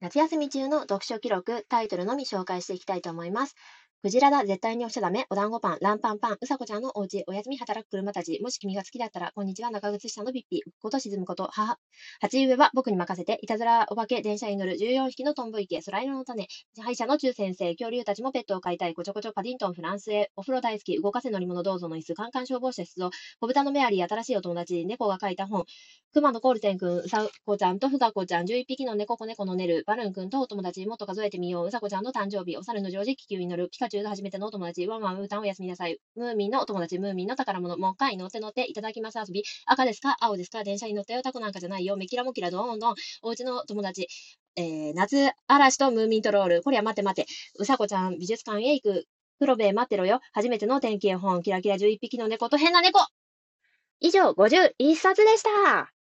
夏休み中の読書記録、タイトルのみ紹介していきたいと思います。クジラだ、絶対に押しちゃダメ、お団子パン、ランパンパン、うさこちゃんのおうち、おやすみ働く車たち、もし君が好きだったら、こんにちは、中靴下のピッピ、浮くこと沈むこと、母、鉢植えは僕に任せて、いたずらお化け、電車に乗る、14匹のトンボ池、空色の種、歯医者の中先生、恐竜たちもペットを飼いたい、こちょこちょパディントン、フランスへ、お風呂大好き、動かせ乗り物どうぞの椅子、カンカン消防車出動、小豚のメアリー、新しいお友達、猫が書いた本、熊野コールセン君、うさこちゃんとふがこちゃん、11匹の猫子猫のねる、バルーン君とお友達、もっと数えてみよう、うさこちゃんの誕生日、お猿の常時、気球に乗る、ピカチュウと初めてのお友達、ワンワンウータンおやすみなさい。ムーミンのお友達、ムーミンの宝物、もう一回乗って乗っていただきます遊び。赤ですか青ですか電車に乗ったよ。タコなんかじゃないよ。メキラモキラドーンドン。おうちの友達。えー、夏嵐とムーミントロール。こりゃ待て待て。うさこちゃん、美術館へ行く。黒部待ってろよ。初めての天気絵本。キラキラ11匹の猫と変な猫。以上、51冊でした。